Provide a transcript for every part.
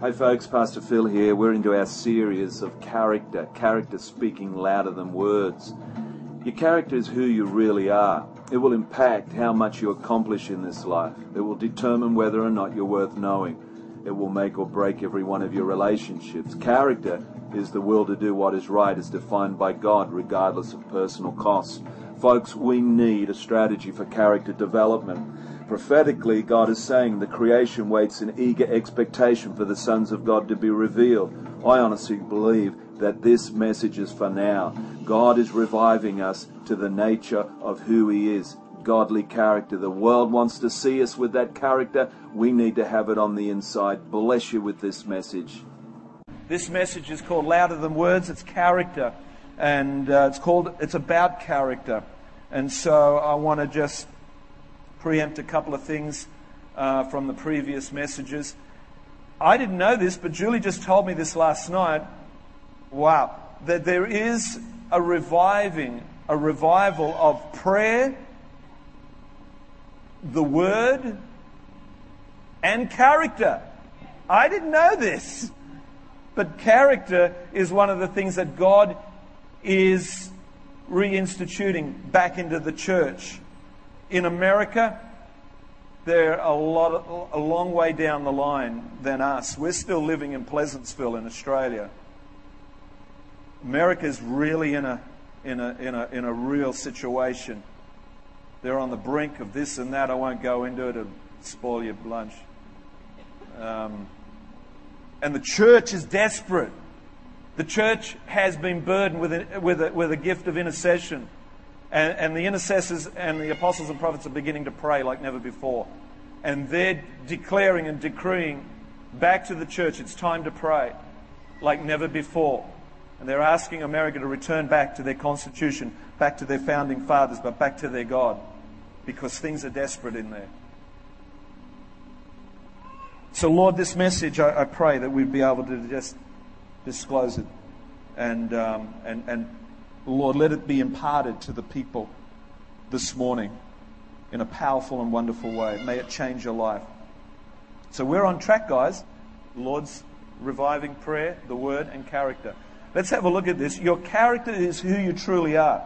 Hey folks, Pastor Phil here. We're into our series of character, character speaking louder than words. Your character is who you really are. It will impact how much you accomplish in this life. It will determine whether or not you're worth knowing. It will make or break every one of your relationships. Character is the will to do what is right as defined by God, regardless of personal costs. Folks, we need a strategy for character development. Prophetically, God is saying the creation waits in eager expectation for the sons of God to be revealed. I honestly believe that this message is for now. God is reviving us to the nature of who He is godly character. The world wants to see us with that character. We need to have it on the inside. Bless you with this message. This message is called Louder Than Words. It's character. And uh, it's called, it's about character. And so I want to just preempt a couple of things uh, from the previous messages. I didn't know this, but Julie just told me this last night. Wow. That there is a reviving, a revival of prayer, the word, and character. I didn't know this. But character is one of the things that God is reinstituting back into the church in America, they're a, lot of, a long way down the line than us. We're still living in Pleasantsville in Australia. America's really in a, in a, in a, in a real situation. They're on the brink of this and that. I won't go into it, it'll spoil your lunch. Um, and the church is desperate. The church has been burdened with a, with a, with a gift of intercession. And, and the intercessors and the apostles and prophets are beginning to pray like never before. And they're declaring and decreeing back to the church it's time to pray like never before. And they're asking America to return back to their constitution, back to their founding fathers, but back to their God. Because things are desperate in there. So, Lord, this message, I, I pray that we'd be able to just disclose it and, um, and, and Lord, let it be imparted to the people this morning in a powerful and wonderful way. May it change your life. So we're on track, guys. Lord's reviving prayer, the word, and character. Let's have a look at this. Your character is who you truly are.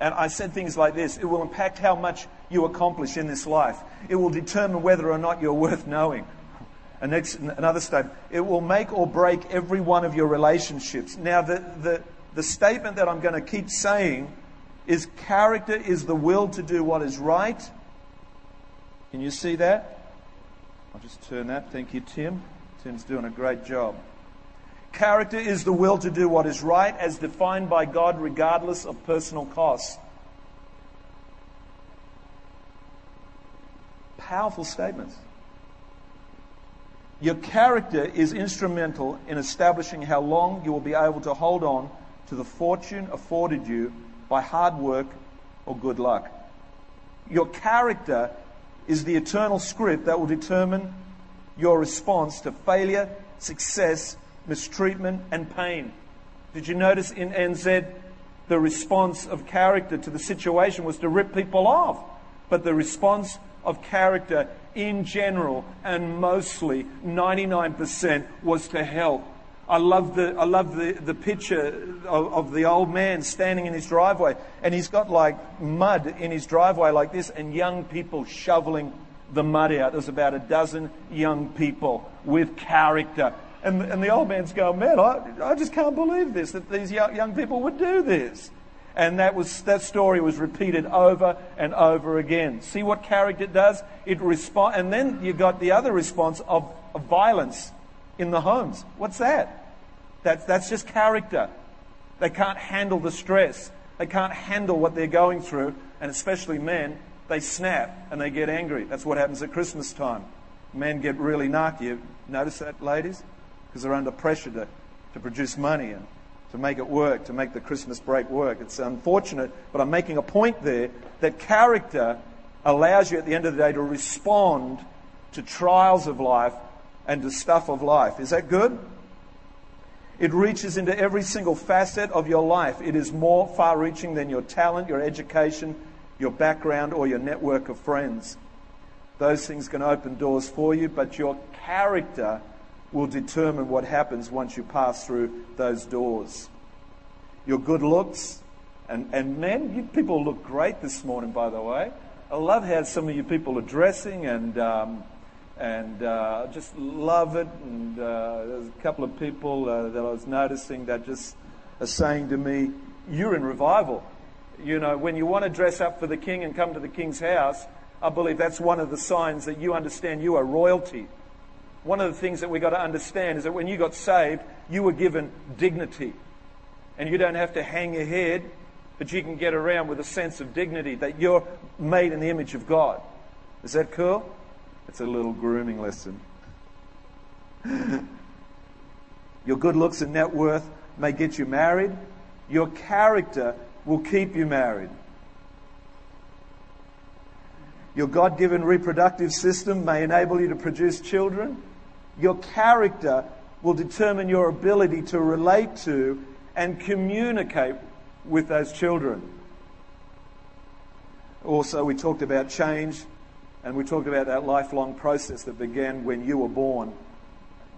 And I said things like this it will impact how much you accomplish in this life, it will determine whether or not you're worth knowing. And next, another statement. It will make or break every one of your relationships. Now, the, the, the statement that I'm going to keep saying is character is the will to do what is right. Can you see that? I'll just turn that. Thank you, Tim. Tim's doing a great job. Character is the will to do what is right as defined by God, regardless of personal cost. Powerful statements. Your character is instrumental in establishing how long you will be able to hold on to the fortune afforded you by hard work or good luck. Your character is the eternal script that will determine your response to failure, success, mistreatment, and pain. Did you notice in NZ the response of character to the situation was to rip people off? But the response of character in general and mostly 99% was to help. I love the, I love the, the picture of, of, the old man standing in his driveway and he's got like mud in his driveway like this and young people shoveling the mud out. There's about a dozen young people with character. And, and the old man's going, man, I, I just can't believe this, that these young, young people would do this. And that, was, that story was repeated over and over again. See what character does? It respond, and then you got the other response of, of violence in the homes. What's that? That's, that's just character. They can't handle the stress. They can't handle what they're going through, and especially men, they snap and they get angry. That's what happens at Christmas time. Men get really narky. Notice that, ladies? Because they're under pressure to, to produce money and to make it work, to make the Christmas break work. It's unfortunate, but I'm making a point there that character allows you at the end of the day to respond to trials of life and to stuff of life. Is that good? It reaches into every single facet of your life. It is more far reaching than your talent, your education, your background, or your network of friends. Those things can open doors for you, but your character will determine what happens once you pass through those doors. Your good looks, and, and men, you people look great this morning, by the way. I love how some of you people are dressing and, um, and uh, just love it. And uh, there's a couple of people uh, that I was noticing that just are saying to me, You're in revival. You know, when you want to dress up for the king and come to the king's house, I believe that's one of the signs that you understand you are royalty. One of the things that we've got to understand is that when you got saved, you were given dignity. And you don't have to hang your head, but you can get around with a sense of dignity that you're made in the image of God. Is that cool? It's a little grooming lesson. Your good looks and net worth may get you married. Your character will keep you married. Your God given reproductive system may enable you to produce children. Your character will determine your ability to relate to and communicate with those children. Also, we talked about change and we talked about that lifelong process that began when you were born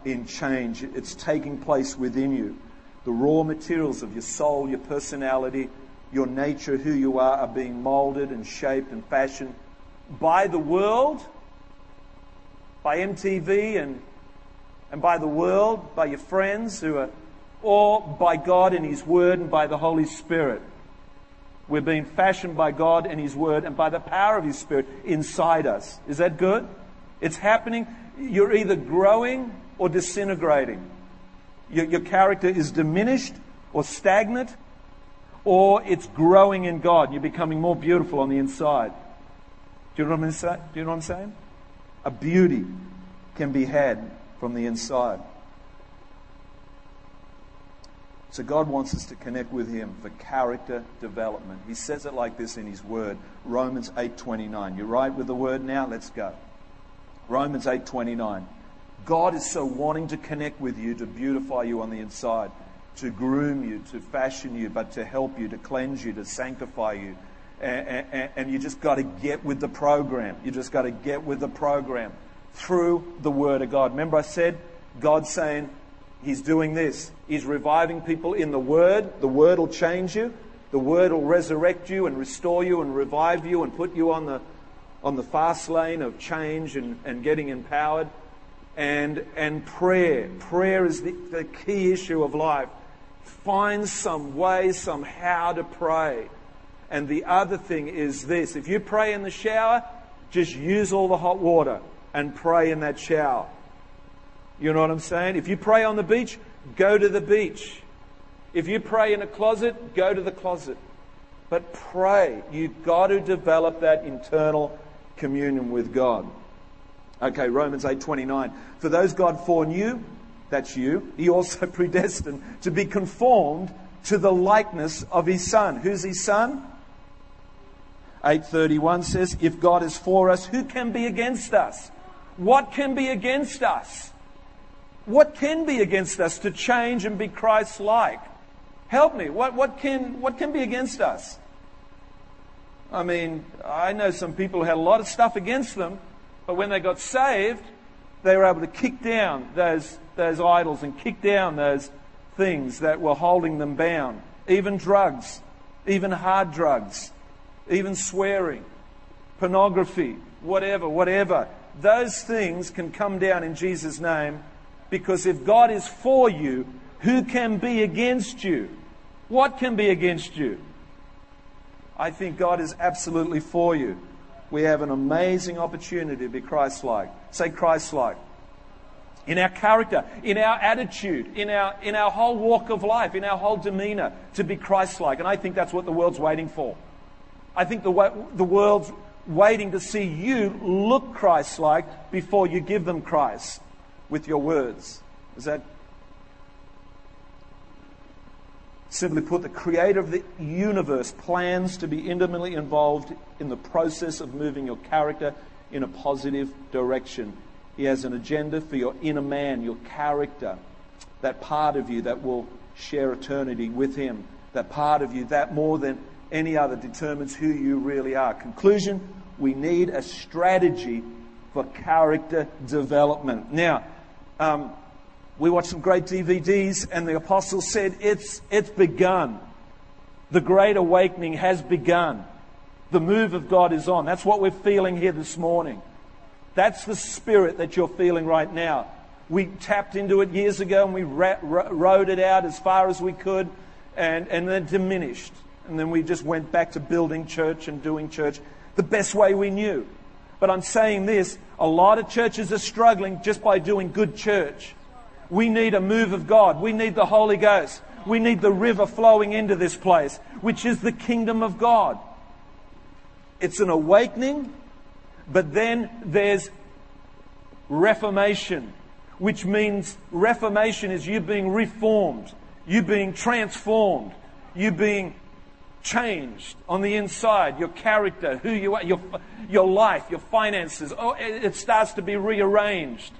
in change. It's taking place within you. The raw materials of your soul, your personality, your nature, who you are, are being molded and shaped and fashioned by the world, by MTV and and by the world, by your friends who are, or by God and His Word and by the Holy Spirit. We're being fashioned by God and His Word and by the power of His Spirit inside us. Is that good? It's happening. You're either growing or disintegrating. Your, your character is diminished or stagnant, or it's growing in God. You're becoming more beautiful on the inside. Do you know what I'm saying? Do you know what I'm saying? A beauty can be had from the inside. So God wants us to connect with him for character development. He says it like this in his word, Romans 8:29. You're right with the word now? Let's go. Romans 8:29. God is so wanting to connect with you to beautify you on the inside, to groom you, to fashion you, but to help you, to cleanse you, to sanctify you. And, and, and you just got to get with the program. You just got to get with the program through the Word of God. Remember, I said God's saying He's doing this. He's reviving people in the Word. The Word will change you. The Word will resurrect you and restore you and revive you and put you on the, on the fast lane of change and, and getting empowered. And, and prayer. Prayer is the, the key issue of life. Find some way, somehow to pray. And the other thing is this if you pray in the shower, just use all the hot water and pray in that shower. You know what I'm saying? If you pray on the beach, go to the beach. If you pray in a closet, go to the closet. But pray. You've got to develop that internal communion with God. Okay, Romans 8:29. For those God foreknew, that's you, he also predestined to be conformed to the likeness of his son. Who's his son? 8:31 says, "If God is for us, who can be against us?" What can be against us? What can be against us to change and be Christ like? Help me. What, what, can, what can be against us? I mean, I know some people who had a lot of stuff against them, but when they got saved, they were able to kick down those, those idols and kick down those things that were holding them bound. Even drugs, even hard drugs, even swearing, pornography, whatever, whatever those things can come down in Jesus' name because if God is for you, who can be against you? What can be against you? I think God is absolutely for you. We have an amazing opportunity to be Christ like. Say Christ like. In our character, in our attitude, in our, in our whole walk of life, in our whole demeanor, to be Christ like. And I think that's what the world's waiting for. I think the, the world's waiting to see you look Christ like before you give them Christ with your words. Is that Simply put, the creator of the universe plans to be intimately involved in the process of moving your character in a positive direction. He has an agenda for your inner man, your character, that part of you that will share eternity with him, that part of you that more than any other determines who you really are. Conclusion we need a strategy for character development. Now, um, we watched some great DVDs, and the apostle said, It's, it's begun. The great awakening has begun. The move of God is on. That's what we're feeling here this morning. That's the spirit that you're feeling right now. We tapped into it years ago and we ra- rode it out as far as we could and, and then diminished. And then we just went back to building church and doing church the best way we knew. But I'm saying this a lot of churches are struggling just by doing good church. We need a move of God. We need the Holy Ghost. We need the river flowing into this place, which is the kingdom of God. It's an awakening, but then there's reformation, which means reformation is you being reformed, you being transformed, you being changed on the inside, your character, who you are, your, your life, your finances. Oh, it starts to be rearranged.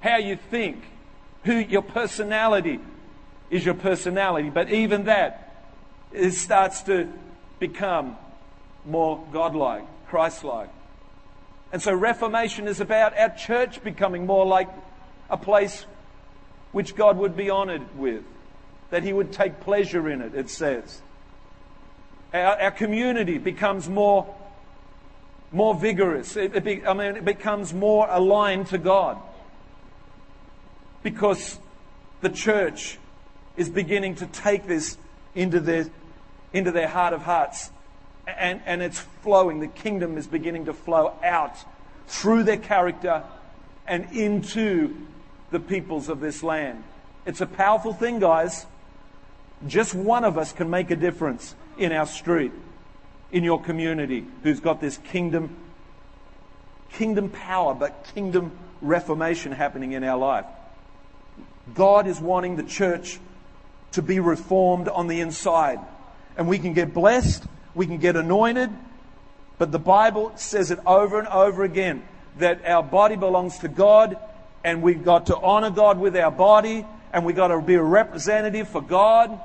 How you think, who your personality is your personality. But even that, it starts to become more godlike, Christ-like. And so Reformation is about our church becoming more like a place which God would be honored with, that He would take pleasure in it, it says our, our community becomes more, more vigorous. It, it be, I mean, it becomes more aligned to God. Because the church is beginning to take this into their, into their heart of hearts. And, and it's flowing. The kingdom is beginning to flow out through their character and into the peoples of this land. It's a powerful thing, guys. Just one of us can make a difference in our street, in your community, who's got this kingdom, kingdom power, but kingdom reformation happening in our life. God is wanting the church to be reformed on the inside. And we can get blessed, we can get anointed, but the Bible says it over and over again that our body belongs to God and we've got to honor God with our body and we've got to be a representative for God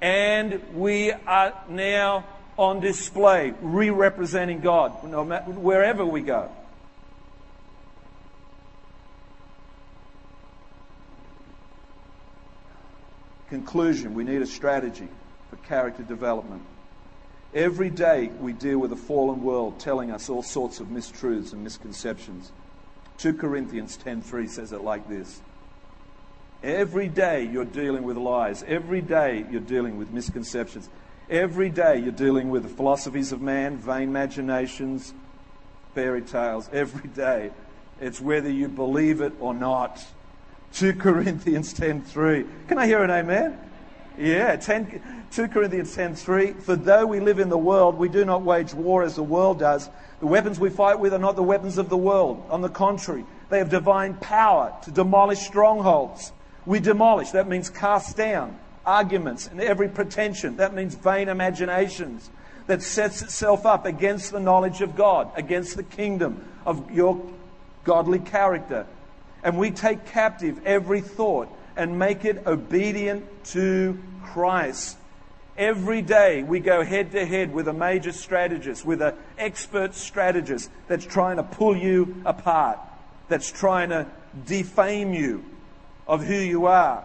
and we are now on display, re representing God wherever we go. Conclusion we need a strategy for character development. Every day we deal with a fallen world telling us all sorts of mistruths and misconceptions. 2 Corinthians 10:3 says it like this. Every day you're dealing with lies. Every day you're dealing with misconceptions. Every day you're dealing with the philosophies of man, vain imaginations, fairy tales. Every day. It's whether you believe it or not. 2 Corinthians 10.3. Can I hear an amen? Yeah, 10, 2 Corinthians 10.3. For though we live in the world, we do not wage war as the world does. The weapons we fight with are not the weapons of the world. On the contrary, they have divine power to demolish strongholds. We demolish, that means cast down arguments and every pretension. That means vain imaginations that sets itself up against the knowledge of God, against the kingdom of your godly character. And we take captive every thought and make it obedient to Christ. Every day we go head to head with a major strategist, with an expert strategist that's trying to pull you apart, that's trying to defame you, of who you are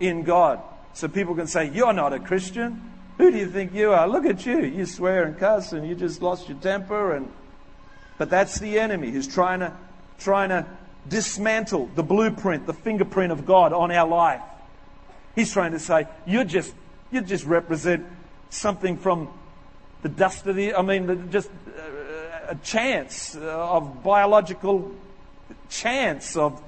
in God. So people can say, You're not a Christian. Who do you think you are? Look at you. You swear and cuss and you just lost your temper and but that's the enemy who's trying to trying to dismantle the blueprint, the fingerprint of God on our life. He's trying to say, you just you just represent something from the dust of the I mean just uh, a chance of biological chance of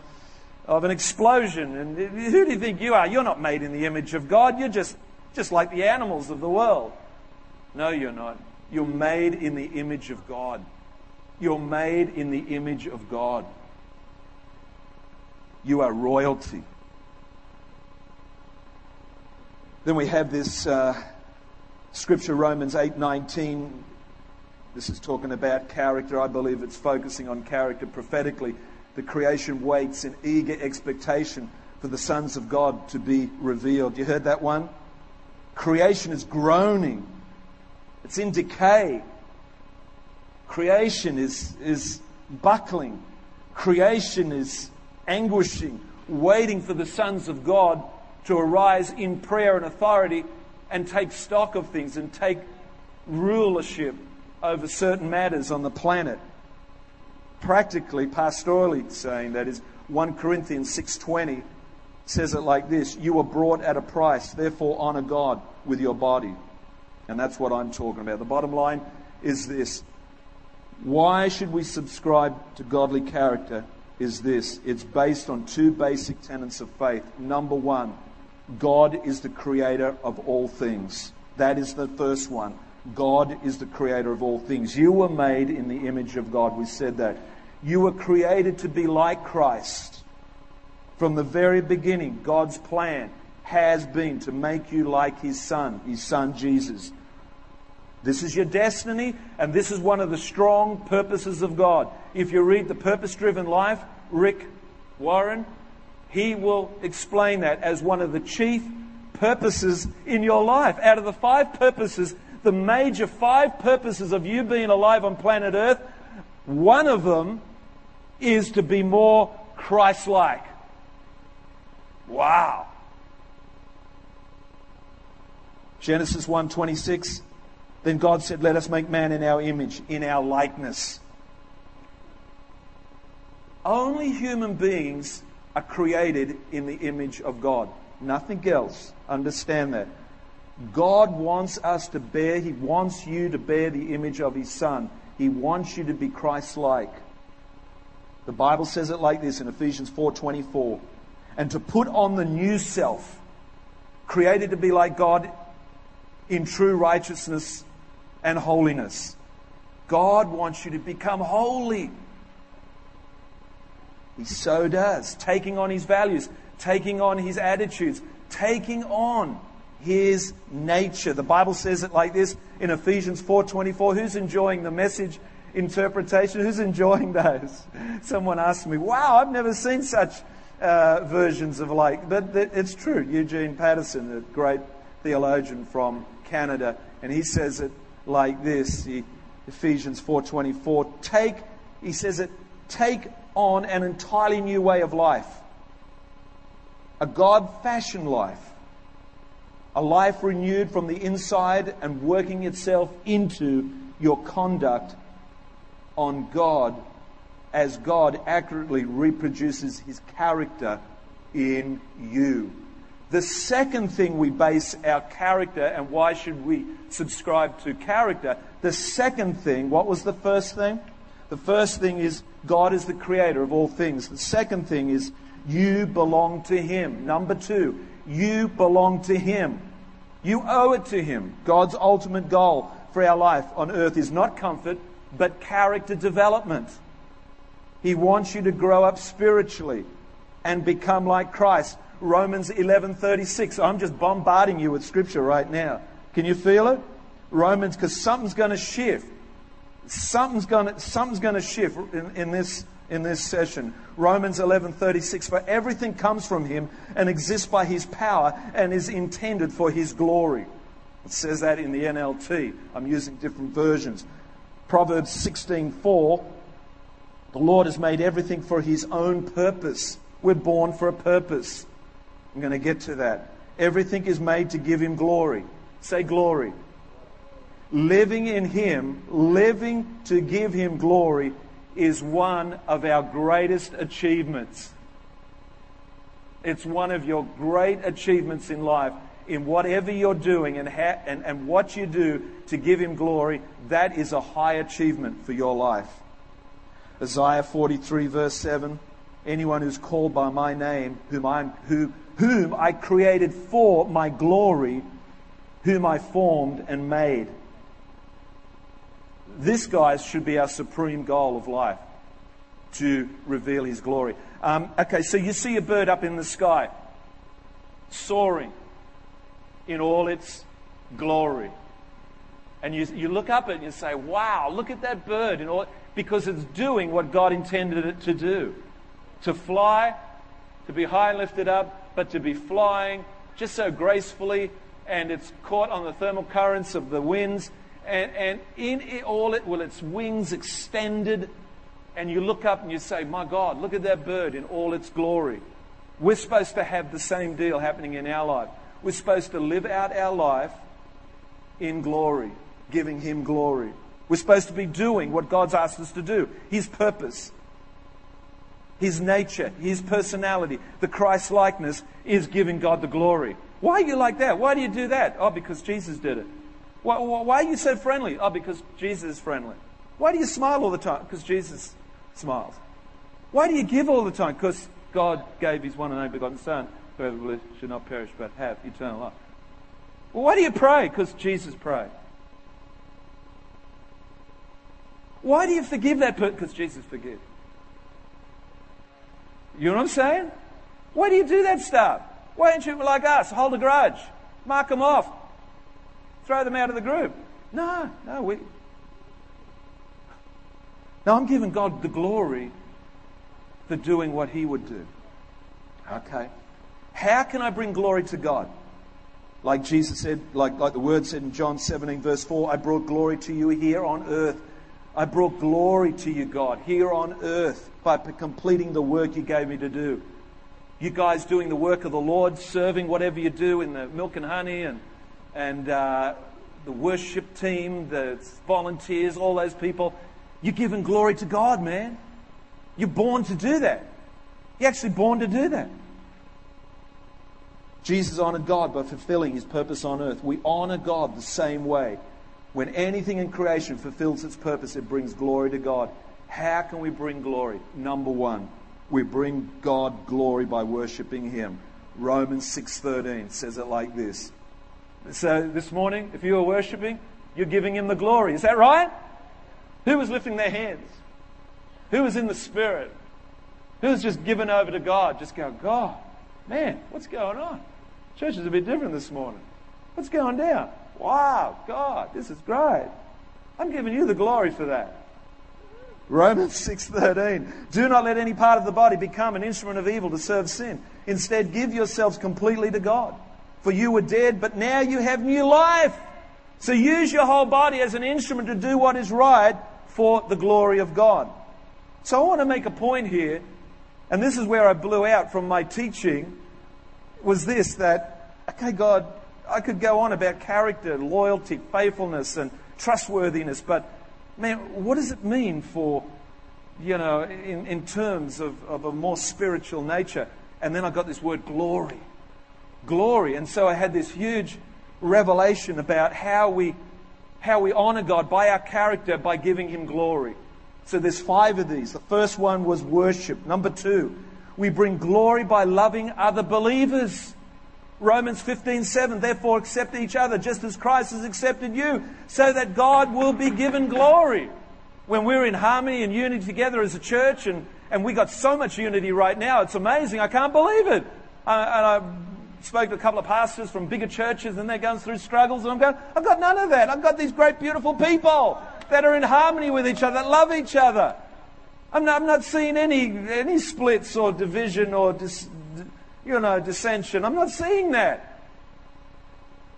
of an explosion. And who do you think you are? You're not made in the image of God. You're just, just like the animals of the world. No, you're not. You're made in the image of God. You're made in the image of God. You are royalty. Then we have this uh, scripture, Romans 8:19. This is talking about character. I believe it's focusing on character prophetically the creation waits in eager expectation for the sons of God to be revealed. You heard that one? Creation is groaning. It's in decay. Creation is, is buckling. Creation is anguishing, waiting for the sons of God to arise in prayer and authority and take stock of things and take rulership over certain matters on the planet. Practically, pastorally saying that is 1 Corinthians 6:20 says it like this, you were brought at a price, therefore honor God with your body. And that's what I'm talking about. The bottom line is this. Why should we subscribe to godly character? Is this. It's based on two basic tenets of faith. Number one, God is the creator of all things. That is the first one. God is the creator of all things. You were made in the image of God. We said that. You were created to be like Christ. From the very beginning, God's plan has been to make you like His Son, His Son Jesus. This is your destiny, and this is one of the strong purposes of God. If you read The Purpose Driven Life, Rick Warren, he will explain that as one of the chief purposes in your life. Out of the five purposes, the major five purposes of you being alive on planet Earth, one of them is to be more Christ like. Wow. Genesis 1:26 Then God said let us make man in our image in our likeness. Only human beings are created in the image of God. Nothing else. Understand that. God wants us to bear, He wants you to bear the image of His Son. He wants you to be Christ like. The Bible says it like this in Ephesians 4:24. And to put on the new self, created to be like God in true righteousness and holiness. God wants you to become holy. He so does, taking on his values, taking on his attitudes, taking on his nature. The Bible says it like this in Ephesians 4:24. Who's enjoying the message interpretation? Who's enjoying those? Someone asked me, "Wow, I've never seen such uh, versions of like." But it's true. Eugene Patterson, a great theologian from Canada, and he says it like this. He, Ephesians 4:24. Take, he says it. Take on an entirely new way of life, a God-fashioned life a life renewed from the inside and working itself into your conduct on God as God accurately reproduces his character in you. The second thing we base our character and why should we subscribe to character? The second thing, what was the first thing? The first thing is God is the creator of all things. The second thing is you belong to him. Number two, you belong to Him. You owe it to Him. God's ultimate goal for our life on earth is not comfort, but character development. He wants you to grow up spiritually and become like Christ. Romans 11:36. I'm just bombarding you with scripture right now. Can you feel it? Romans, because something's going to shift. Something's going to, something's going to shift in, in this in this session. Romans 11:36 for everything comes from him and exists by his power and is intended for his glory. It says that in the NLT. I'm using different versions. Proverbs 16:4 The Lord has made everything for his own purpose. We're born for a purpose. I'm going to get to that. Everything is made to give him glory. Say glory. Living in him, living to give him glory is one of our greatest achievements. It's one of your great achievements in life. In whatever you're doing and, ha- and, and what you do to give Him glory, that is a high achievement for your life. Isaiah 43, verse 7 Anyone who's called by my name, whom, I'm, who, whom I created for my glory, whom I formed and made. This, guys, should be our supreme goal of life to reveal His glory. Um, okay, so you see a bird up in the sky, soaring in all its glory. And you, you look up at it and you say, wow, look at that bird. In all, because it's doing what God intended it to do to fly, to be high and lifted up, but to be flying just so gracefully, and it's caught on the thermal currents of the winds and, and in it all, it, well, its wings extended and you look up and you say, My God, look at that bird in all its glory. We're supposed to have the same deal happening in our life. We're supposed to live out our life in glory, giving Him glory. We're supposed to be doing what God's asked us to do, His purpose. His nature, His personality, the Christ likeness is giving God the glory. Why are you like that? Why do you do that? Oh, because Jesus did it. Why, why, are you so friendly? Oh, because Jesus is friendly. Why do you smile all the time? Because Jesus smiles. Why do you give all the time? Because God gave His one and only begotten Son. Whoever should not perish but have eternal life. Well, why do you pray? Because Jesus prayed. Why do you forgive that person? Because Jesus forgives. You know what I'm saying? Why do you do that stuff? Why don't you, like us, hold a grudge, mark them off, throw them out of the group? No, no, we. Now I'm giving God the glory for doing what He would do. Okay. How can I bring glory to God? Like Jesus said, like, like the word said in John 17, verse 4, I brought glory to you here on earth. I brought glory to you, God, here on earth by completing the work you gave me to do. You guys doing the work of the Lord, serving whatever you do in the milk and honey and, and uh, the worship team, the volunteers, all those people. You're giving glory to God, man. You're born to do that. You're actually born to do that. Jesus honored God by fulfilling his purpose on earth. We honor God the same way. When anything in creation fulfills its purpose, it brings glory to God. How can we bring glory? Number one, we bring God glory by worshiping Him. Romans 6:13 says it like this. So this morning, if you are worshiping, you're giving Him the glory. Is that right? Who was lifting their hands? Who was in the Spirit? Who was just given over to God? Just go, God, man, what's going on? Church is a bit different this morning. What's going down? Wow, God, this is great. I'm giving you the glory for that. Romans 6:13 Do not let any part of the body become an instrument of evil to serve sin. Instead give yourselves completely to God. For you were dead, but now you have new life. So use your whole body as an instrument to do what is right for the glory of God. So I want to make a point here, and this is where I blew out from my teaching, was this that, okay, God, I could go on about character, loyalty, faithfulness, and trustworthiness, but man, what does it mean for, you know, in, in terms of, of a more spiritual nature? And then I got this word glory. Glory. And so I had this huge revelation about how we, how we honor God by our character, by giving Him glory. So there's five of these. The first one was worship. Number two, we bring glory by loving other believers. Romans 15:7 Therefore accept each other just as Christ has accepted you so that God will be given glory. When we're in harmony and unity together as a church and, and we got so much unity right now, it's amazing. I can't believe it. Uh, and I spoke to a couple of pastors from bigger churches and they're going through struggles and I'm going, I've got none of that. I've got these great beautiful people that are in harmony with each other, that love each other. I'm not, I'm not seeing any, any splits or division or dis, you know, dissension. I'm not seeing that.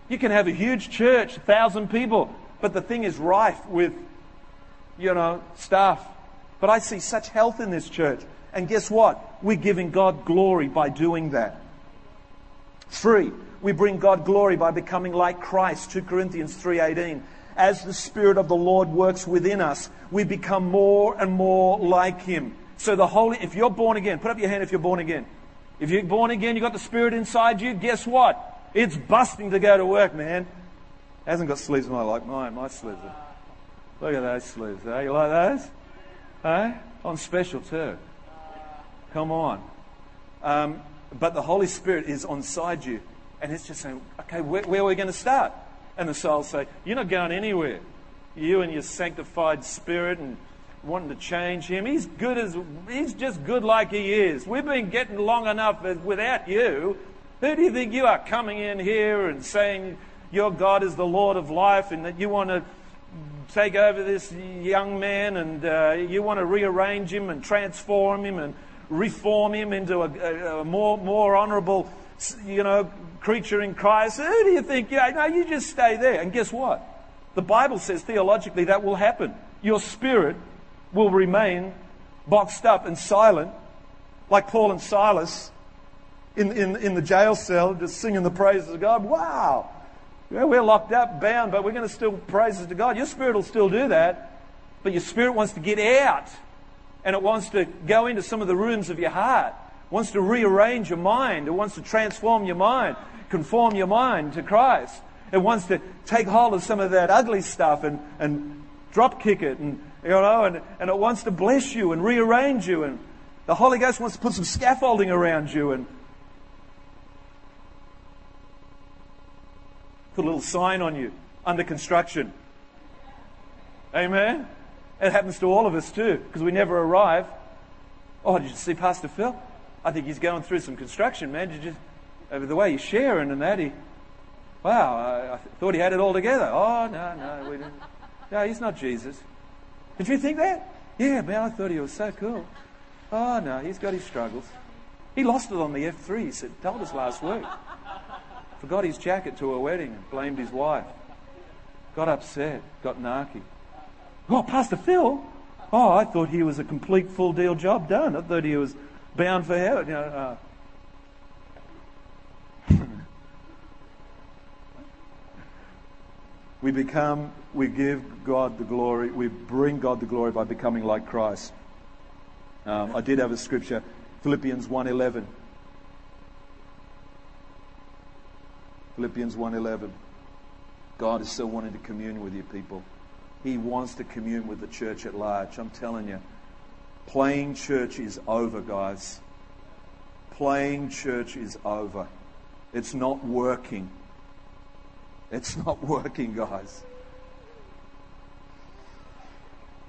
You can have a huge church, a thousand people, but the thing is rife with, you know, stuff. But I see such health in this church. And guess what? We're giving God glory by doing that. Three, we bring God glory by becoming like Christ. 2 Corinthians 3:18. As the Spirit of the Lord works within us, we become more and more like Him. So the Holy, if you're born again, put up your hand if you're born again. If you're born again, you've got the Spirit inside you, guess what? It's busting to go to work, man. Hasn't got sleeves my like mine. My sleeves are. Look at those sleeves, eh? You like those? Eh? On special too. Come on. Um, but the Holy Spirit is on side you. And it's just saying, okay, where, where are we going to start? And the soul say, you're not going anywhere. You and your sanctified spirit and wanting to change him. He's good as he's just good like he is. We've been getting long enough without you. Who do you think you are coming in here and saying your God is the Lord of life and that you want to take over this young man and uh, you want to rearrange him and transform him and reform him into a, a, more more honourable, you know, creature in Christ? Who do you think? Yeah, no, you just stay there. And guess what? The Bible says theologically that will happen. Your spirit will remain boxed up and silent, like Paul and Silas in, in, in the jail cell, just singing the praises of God. Wow! Yeah, we're locked up, bound, but we're going to still praises to God. Your spirit will still do that, but your spirit wants to get out and it wants to go into some of the rooms of your heart, wants to rearrange your mind, it wants to transform your mind, conform your mind to Christ. It wants to take hold of some of that ugly stuff and, and drop kick it and you know and, and it wants to bless you and rearrange you and the Holy Ghost wants to put some scaffolding around you and put a little sign on you under construction. Amen. It happens to all of us too, because we never arrive. Oh, did you see Pastor Phil? I think he's going through some construction, man. Did you, just, over the way he's sharing and that, he, wow, I, I thought he had it all together. Oh, no, no, we didn't. No, he's not Jesus. Did you think that? Yeah, man, I thought he was so cool. Oh, no, he's got his struggles. He lost it on the F3, he said, told us last week. Forgot his jacket to a wedding and blamed his wife. Got upset, got narky. Oh, Pastor Phil? Oh, I thought he was a complete full deal job done. I thought he was bound for heaven. You know, uh, we become, we give God the glory, we bring God the glory by becoming like Christ. Um, I did have a scripture, Philippians 1.11. Philippians 1.11. God is still wanting to commune with you people. He wants to commune with the church at large. I'm telling you, playing church is over, guys. Playing church is over. It's not working. It's not working, guys.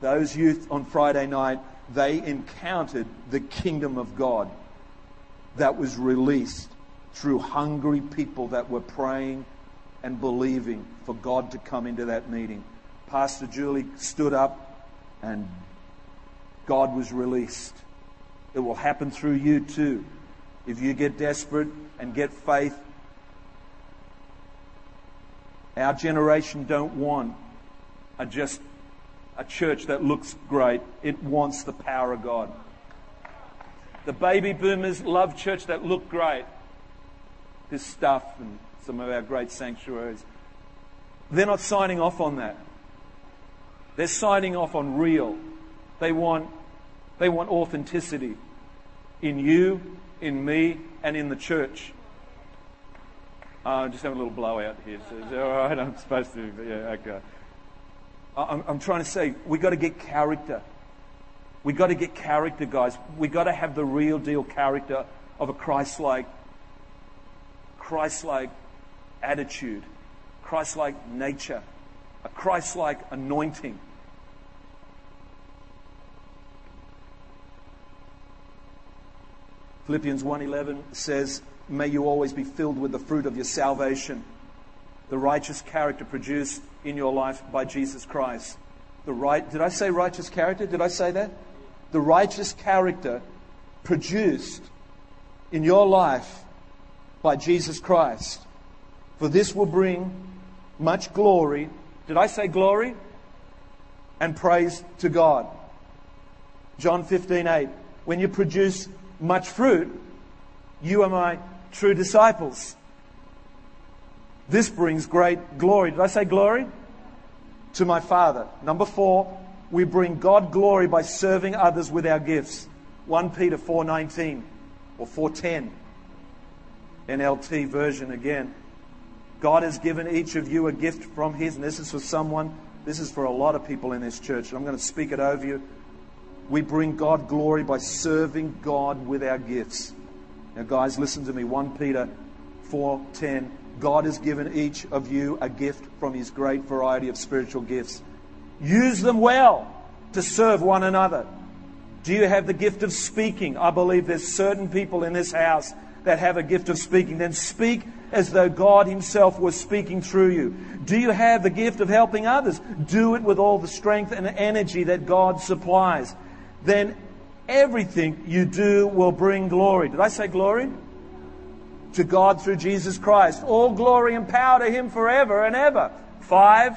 Those youth on Friday night, they encountered the kingdom of God that was released through hungry people that were praying and believing for God to come into that meeting. Pastor Julie stood up and God was released. It will happen through you too. If you get desperate and get faith, our generation don't want a just a church that looks great. It wants the power of God. The baby boomers love church that look great. This stuff and some of our great sanctuaries. They're not signing off on that. They're signing off on real. They want, they want authenticity in you, in me, and in the church. I'm uh, just having a little blowout here. So, all right, I'm supposed to. Yeah, okay. I'm, I'm trying to say we've got to get character. We've got to get character, guys. We've got to have the real deal character of a Christ like, Christ like attitude, Christ like nature a Christ like anointing. Philippians 1:11 says, "May you always be filled with the fruit of your salvation, the righteous character produced in your life by Jesus Christ." The right Did I say righteous character? Did I say that? The righteous character produced in your life by Jesus Christ. For this will bring much glory did I say glory? And praise to God. John 15, 8. When you produce much fruit, you are my true disciples. This brings great glory. Did I say glory? To my Father. Number four, we bring God glory by serving others with our gifts. 1 Peter 4:19 or 4:10 NLT version again. God has given each of you a gift from His, and this is for someone, this is for a lot of people in this church, and I'm going to speak it over you. We bring God glory by serving God with our gifts. Now, guys, listen to me. 1 Peter 4:10. God has given each of you a gift from His great variety of spiritual gifts. Use them well to serve one another. Do you have the gift of speaking? I believe there's certain people in this house that have a gift of speaking. Then speak as though God Himself was speaking through you? Do you have the gift of helping others? Do it with all the strength and energy that God supplies. Then everything you do will bring glory. Did I say glory? To God through Jesus Christ. All glory and power to Him forever and ever. Five,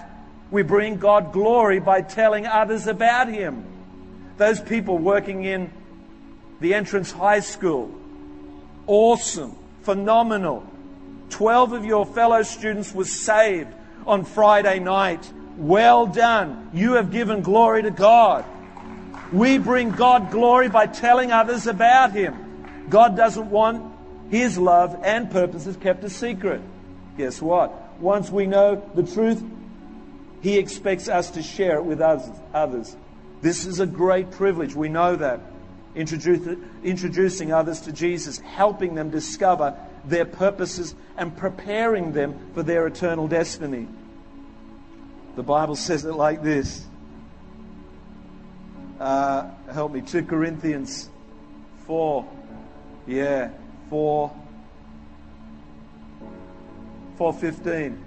we bring God glory by telling others about Him. those people working in the entrance high school. Awesome. Phenomenal. 12 of your fellow students were saved on Friday night. Well done. You have given glory to God. We bring God glory by telling others about Him. God doesn't want His love and purposes kept a secret. Guess what? Once we know the truth, He expects us to share it with others. This is a great privilege. We know that. introducing others to Jesus, helping them discover their purposes, and preparing them for their eternal destiny. The Bible says it like this. Uh, help me, 2 Corinthians 4. Yeah, 4. 4:15.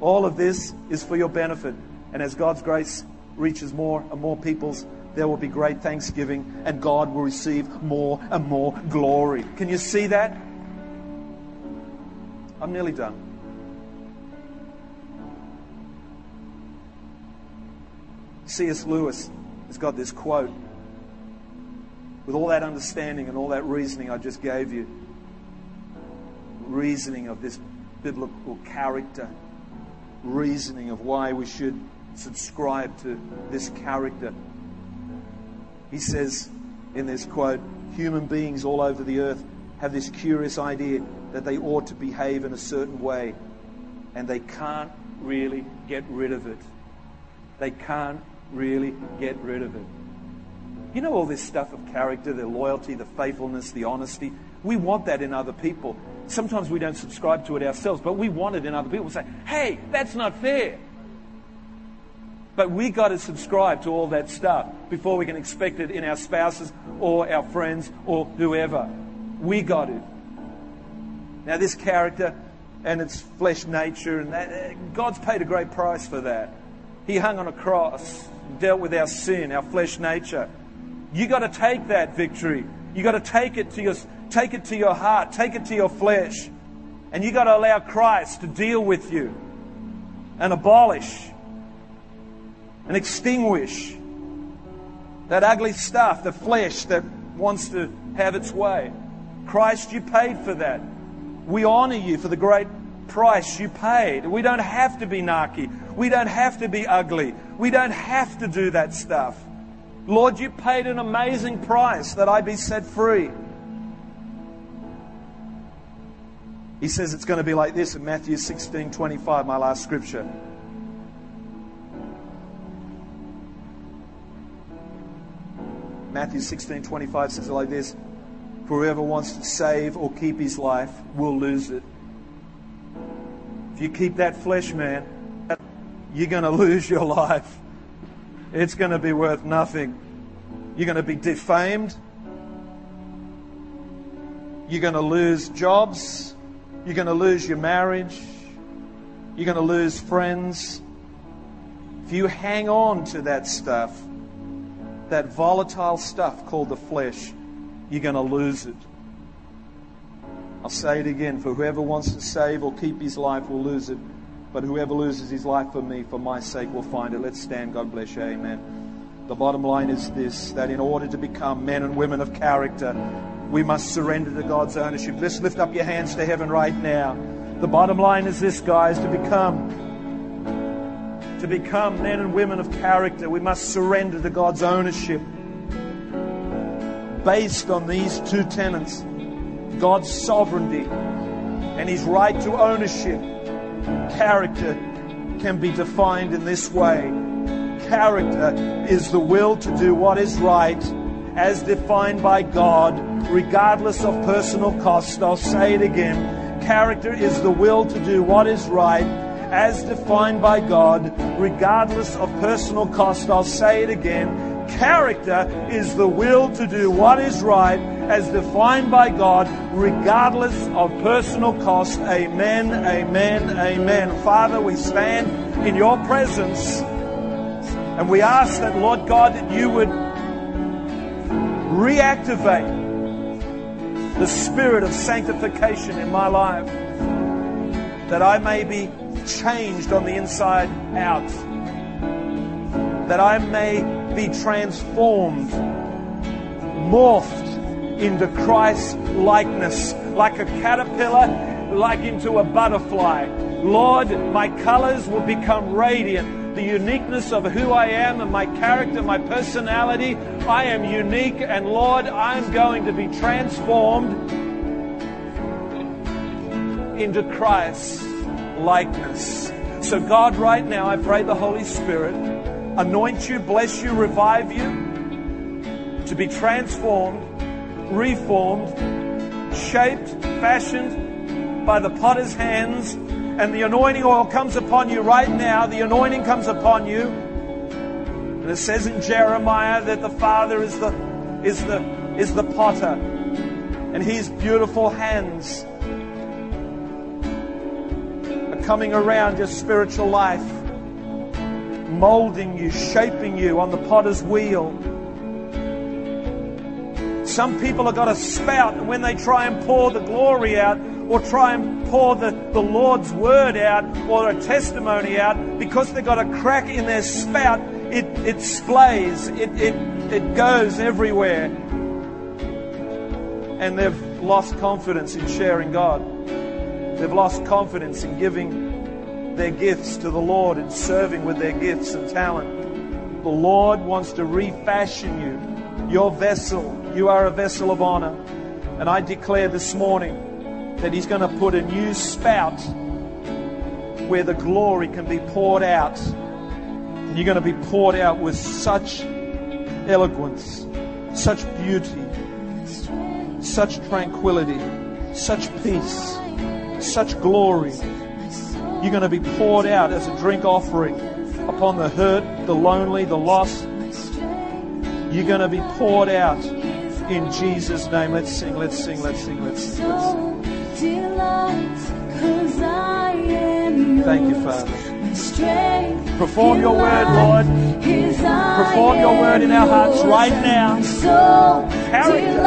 All of this is for your benefit, and as God's grace reaches more and more peoples, there will be great thanksgiving, and God will receive more and more glory. Can you see that? I'm nearly done. C.S. Lewis has got this quote. With all that understanding and all that reasoning I just gave you, reasoning of this biblical character, reasoning of why we should subscribe to this character. He says in this quote, human beings all over the earth have this curious idea that they ought to behave in a certain way, and they can't really get rid of it. They can't really get rid of it. You know all this stuff of character, the loyalty, the faithfulness, the honesty. We want that in other people. Sometimes we don't subscribe to it ourselves, but we want it in other people. We say, hey, that's not fair. But we got to subscribe to all that stuff before we can expect it in our spouses or our friends or whoever. We got it. Now, this character and its flesh nature, and that, eh, God's paid a great price for that. He hung on a cross, dealt with our sin, our flesh nature. You got to take that victory. You got to take it to your, take it to your heart, take it to your flesh, and you got to allow Christ to deal with you and abolish and extinguish that ugly stuff, the flesh that wants to have its way. Christ, you paid for that. We honor you for the great price you paid. We don't have to be narky. We don't have to be ugly. We don't have to do that stuff. Lord, you paid an amazing price that I be set free. He says it's going to be like this in Matthew 16 25, my last scripture. Matthew 16 25 says it like this For whoever wants to save or keep his life will lose it. If you keep that flesh, man, you're going to lose your life. It's going to be worth nothing. You're going to be defamed. You're going to lose jobs. You're going to lose your marriage. You're going to lose friends. If you hang on to that stuff, that volatile stuff called the flesh, you're going to lose it. I'll say it again for whoever wants to save or keep his life will lose it, but whoever loses his life for me, for my sake, will find it. Let's stand. God bless you. Amen. The bottom line is this that in order to become men and women of character, we must surrender to God's ownership. Let's lift up your hands to heaven right now. The bottom line is this, guys, to become to become men and women of character, we must surrender to God's ownership based on these two tenets God's sovereignty and His right to ownership. Character can be defined in this way character is the will to do what is right as defined by God, regardless of personal cost. I'll say it again. Character is the will to do what is right as defined by God, regardless of personal cost. I'll say it again. Character is the will to do what is right as defined by God, regardless of personal cost. Amen, amen, amen. Father, we stand in your presence and we ask that, Lord God, that you would reactivate the spirit of sanctification in my life, that I may be changed on the inside out. That I may be transformed, morphed into Christ likeness, like a caterpillar, like into a butterfly. Lord, my colors will become radiant. The uniqueness of who I am and my character, my personality, I am unique, and Lord, I'm going to be transformed into Christ's likeness. So, God, right now, I pray the Holy Spirit anoint you, bless you, revive you to be transformed, reformed, shaped, fashioned by the potter's hands. And the anointing oil comes upon you right now. The anointing comes upon you. And it says in Jeremiah that the Father is the, is the, is the potter. And his beautiful hands are coming around your spiritual life molding you, shaping you on the potter's wheel. Some people have got a spout, and when they try and pour the glory out, or try and pour the, the Lord's word out, or a testimony out, because they've got a crack in their spout, it, it splays, it, it, it goes everywhere. And they've lost confidence in sharing God. They've lost confidence in giving their gifts to the Lord and serving with their gifts and talent. The Lord wants to refashion you, your vessel. You are a vessel of honor. And I declare this morning that He's going to put a new spout where the glory can be poured out. And you're going to be poured out with such eloquence, such beauty, such tranquility, such peace, such glory you're going to be poured out as a drink offering upon the hurt, the lonely, the lost. You're going to be poured out in Jesus' name. Let's sing, let's sing, let's sing, let's sing. Let's sing. Thank you, Father. Perform your word, Lord. Perform your word in our hearts right now. Character